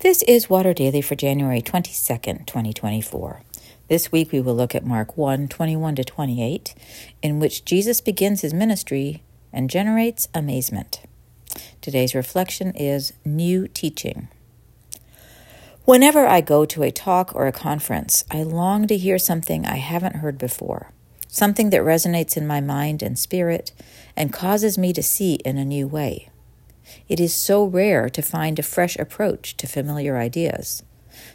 This is Water Daily for January 22nd, 2024. This week we will look at Mark 1 21 to 28, in which Jesus begins his ministry and generates amazement. Today's reflection is New Teaching. Whenever I go to a talk or a conference, I long to hear something I haven't heard before, something that resonates in my mind and spirit and causes me to see in a new way. It is so rare to find a fresh approach to familiar ideas.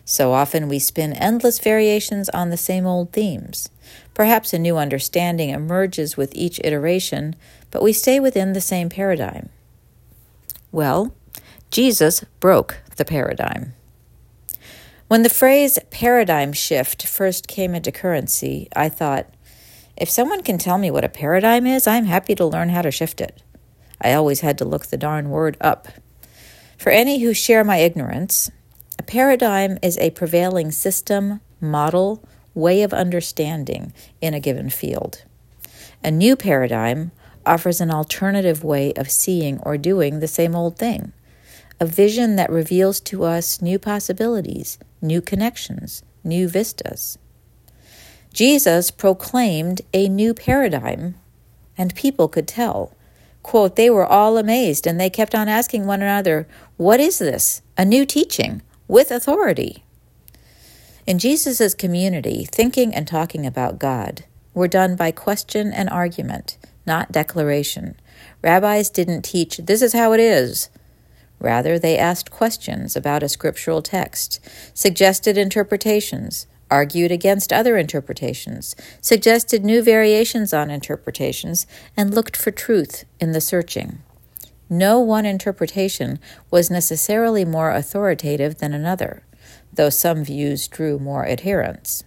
So often we spin endless variations on the same old themes. Perhaps a new understanding emerges with each iteration, but we stay within the same paradigm. Well, Jesus broke the paradigm. When the phrase paradigm shift first came into currency, I thought, if someone can tell me what a paradigm is, I'm happy to learn how to shift it. I always had to look the darn word up. For any who share my ignorance, a paradigm is a prevailing system, model, way of understanding in a given field. A new paradigm offers an alternative way of seeing or doing the same old thing, a vision that reveals to us new possibilities, new connections, new vistas. Jesus proclaimed a new paradigm, and people could tell Quote, they were all amazed and they kept on asking one another, What is this? A new teaching with authority. In Jesus' community, thinking and talking about God were done by question and argument, not declaration. Rabbis didn't teach, This is how it is. Rather, they asked questions about a scriptural text, suggested interpretations, argued against other interpretations, suggested new variations on interpretations, and looked for truth in the searching. No one interpretation was necessarily more authoritative than another, though some views drew more adherents.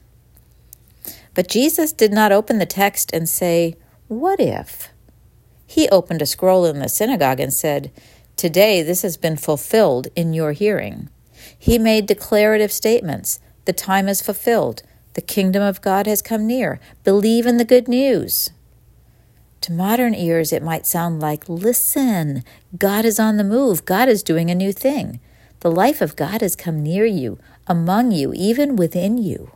But Jesus did not open the text and say, What if? He opened a scroll in the synagogue and said, Today this has been fulfilled in your hearing. He made declarative statements the time is fulfilled. The kingdom of God has come near. Believe in the good news. To modern ears, it might sound like, listen, God is on the move. God is doing a new thing. The life of God has come near you, among you, even within you.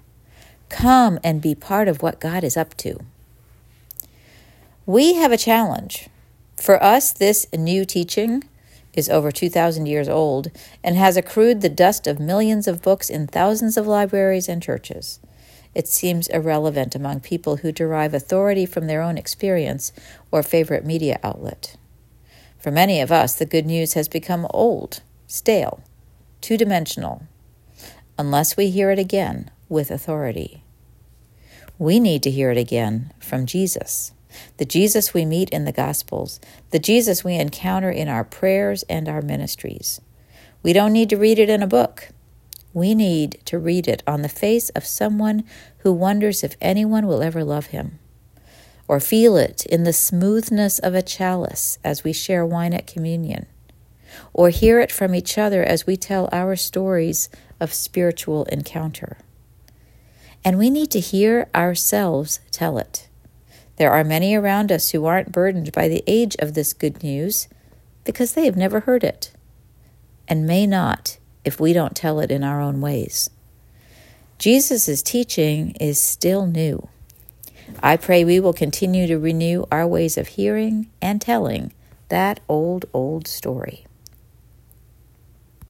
Come and be part of what God is up to. We have a challenge. For us, this new teaching is over 2,000 years old and has accrued the dust of millions of books in thousands of libraries and churches. It seems irrelevant among people who derive authority from their own experience or favorite media outlet. For many of us, the good news has become old, stale, two dimensional, unless we hear it again with authority. We need to hear it again from Jesus the Jesus we meet in the Gospels, the Jesus we encounter in our prayers and our ministries. We don't need to read it in a book. We need to read it on the face of someone who wonders if anyone will ever love him, or feel it in the smoothness of a chalice as we share wine at communion, or hear it from each other as we tell our stories of spiritual encounter. And we need to hear ourselves tell it. There are many around us who aren't burdened by the age of this good news because they have never heard it and may not if we don't tell it in our own ways. Jesus' teaching is still new. I pray we will continue to renew our ways of hearing and telling that old, old story.